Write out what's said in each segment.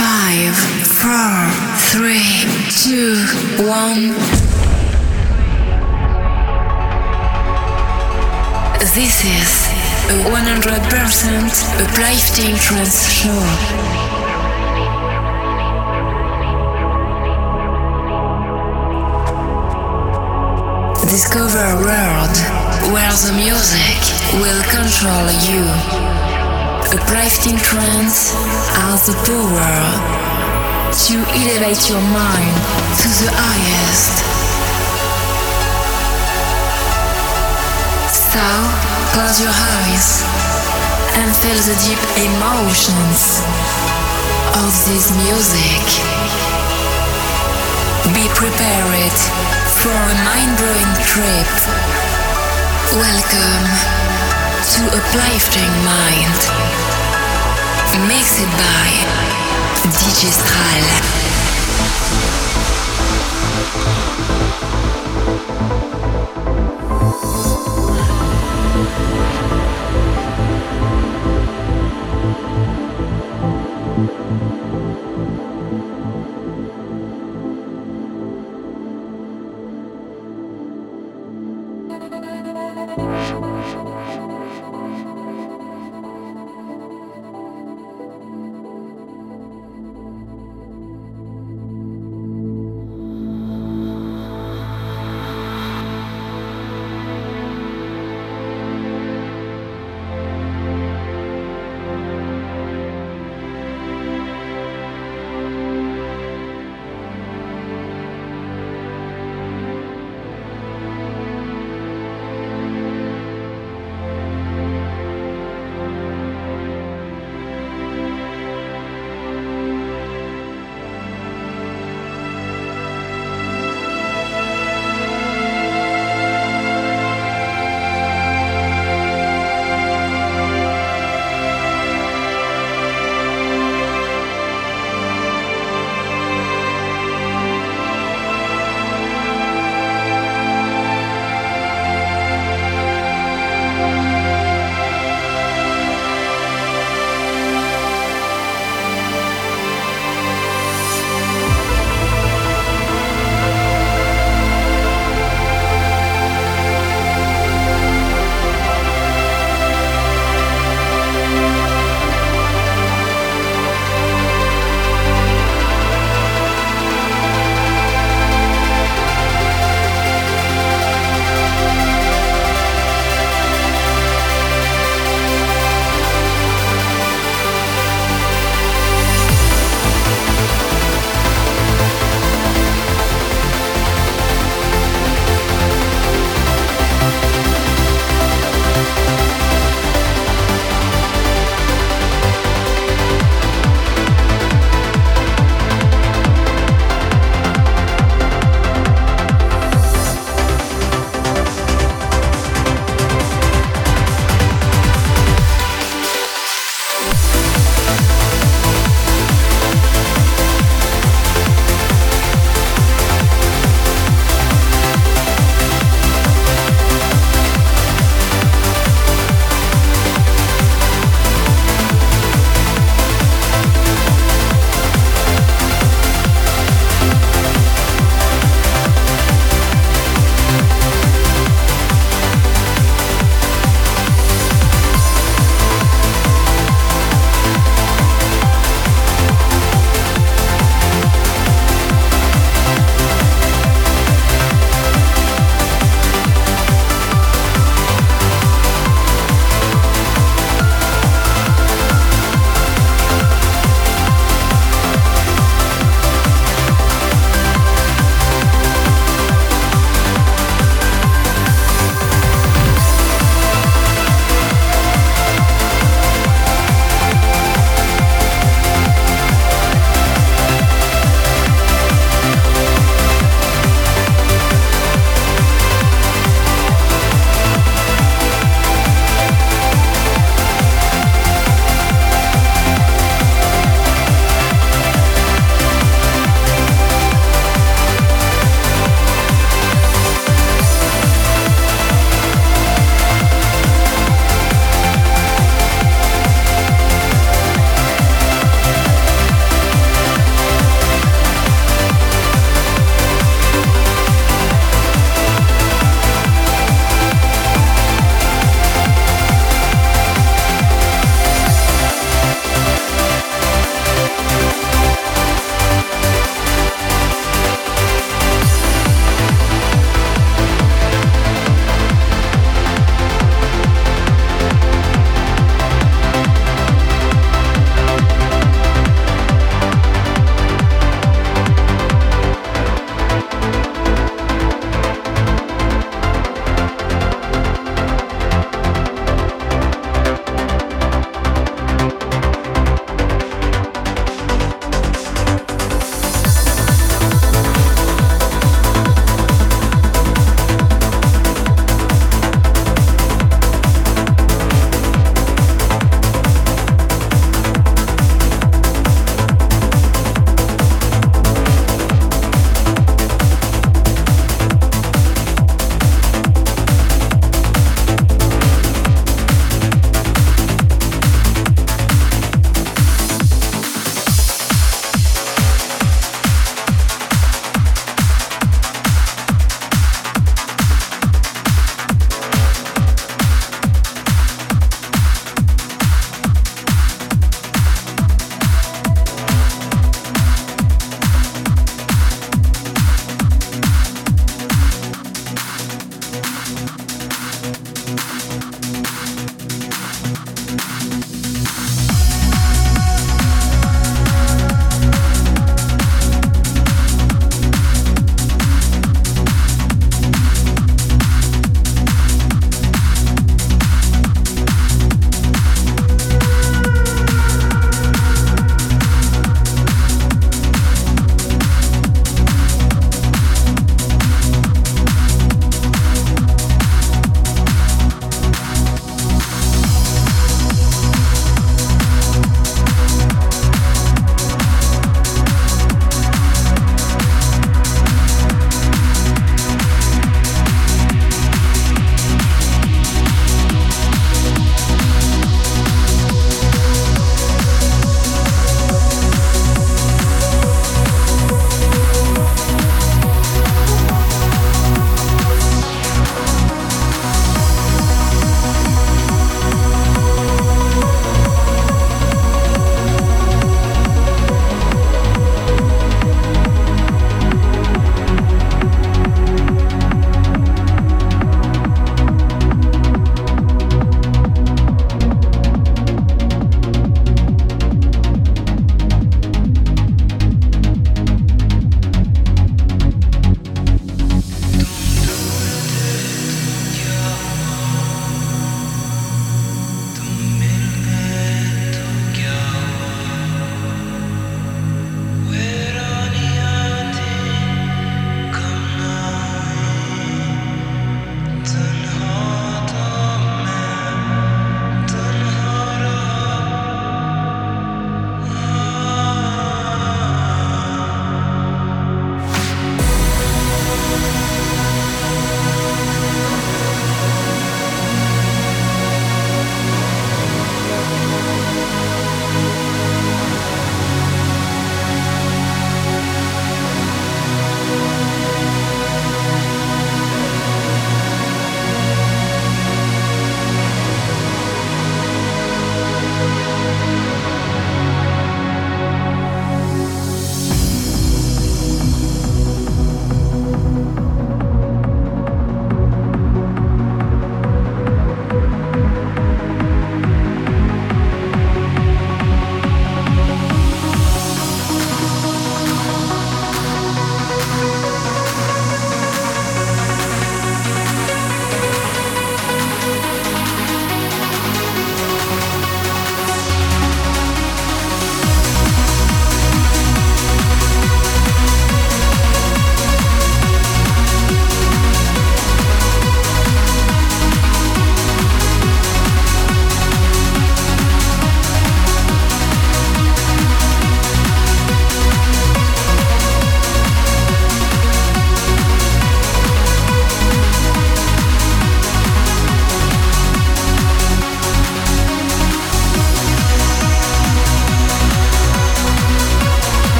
Five, four, three, two, one. This is a 100% uplifting trance show. Discover a world where the music will control you. A uplifting trance has the power to elevate your mind to the highest. So, close your eyes and feel the deep emotions of this music. Be prepared for a mind-blowing trip. Welcome to a Uplifting Mind. Mixed by DJ Stral.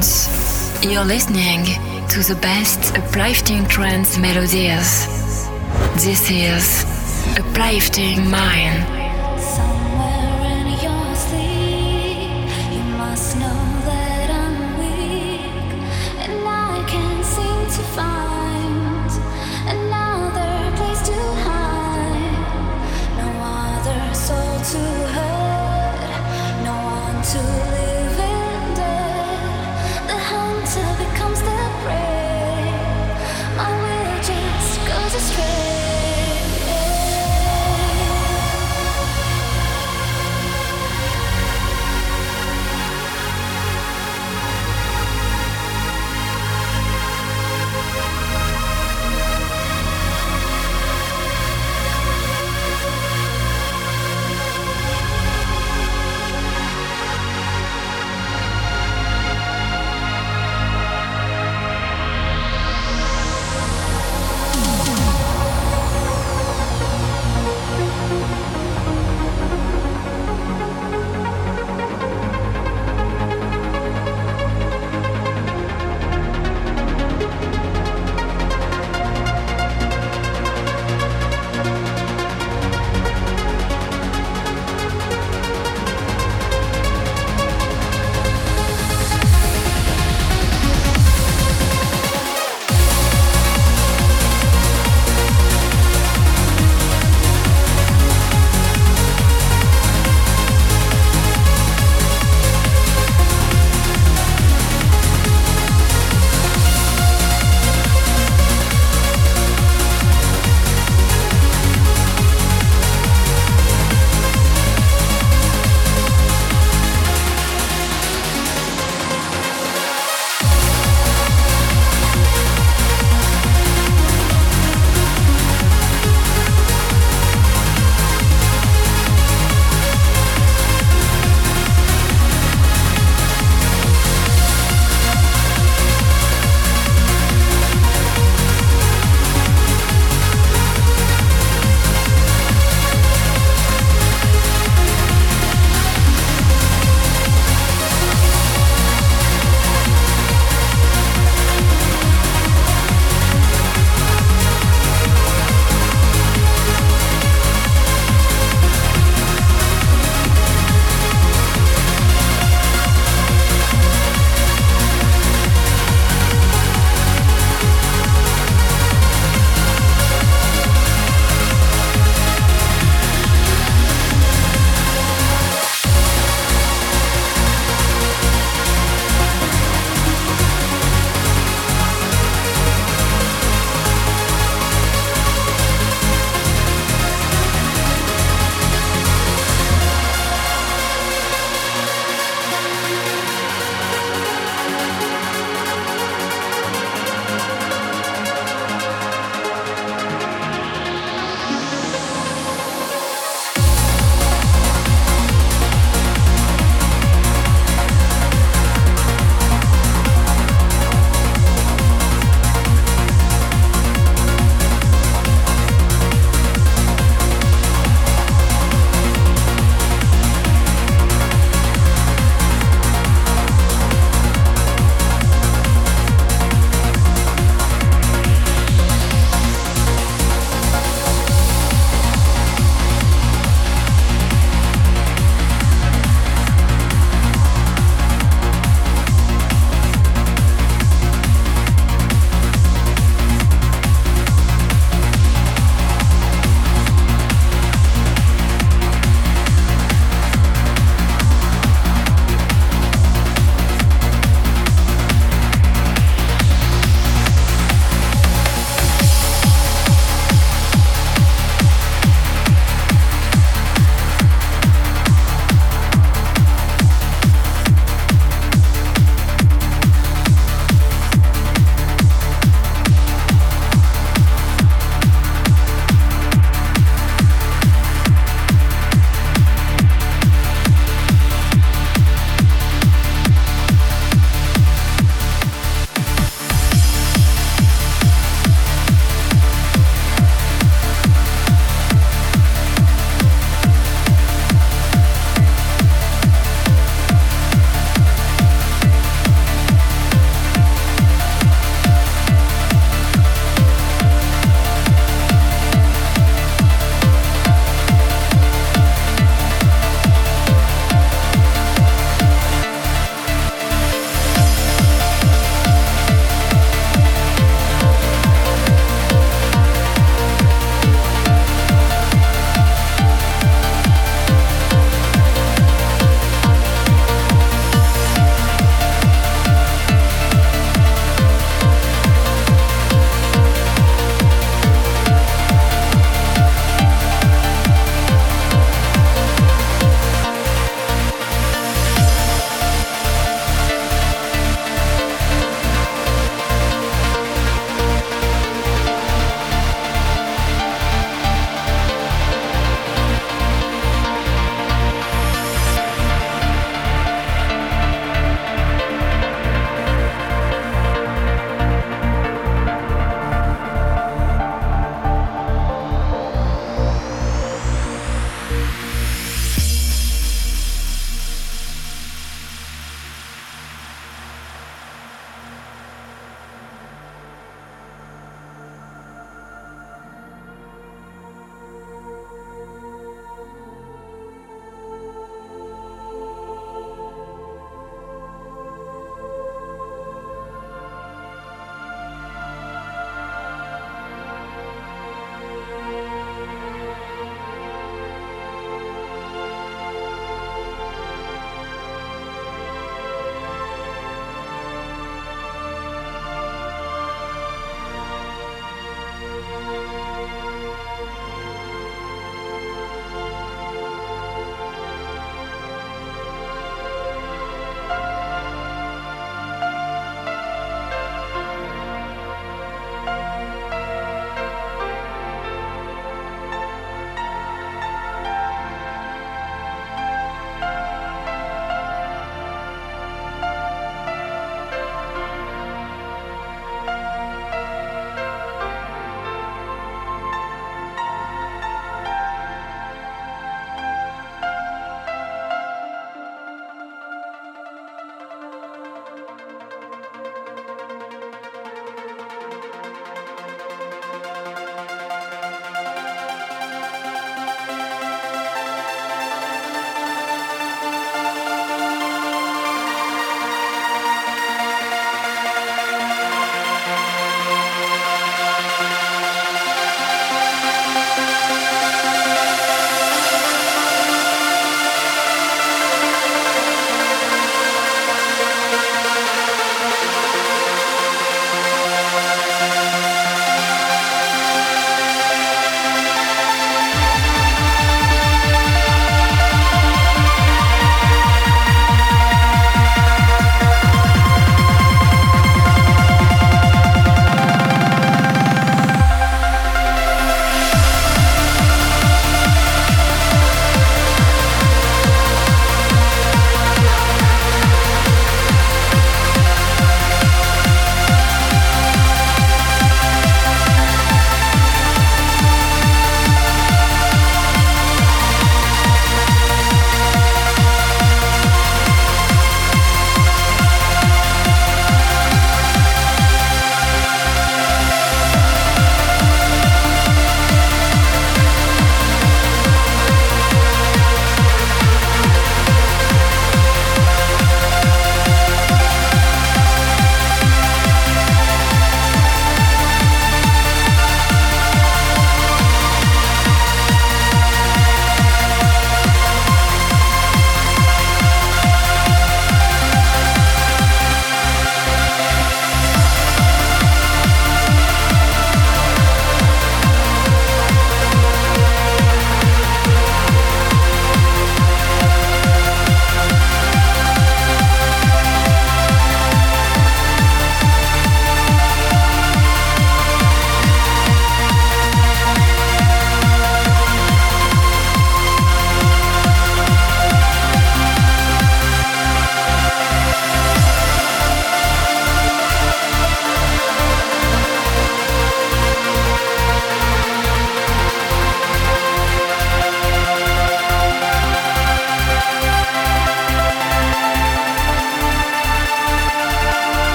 You're listening to the best uplifting trance melodies. This is Uplifting Mind.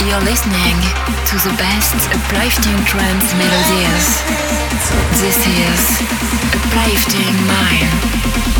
You're listening to the best uplifting trance melodies. This is Uplifting Mind.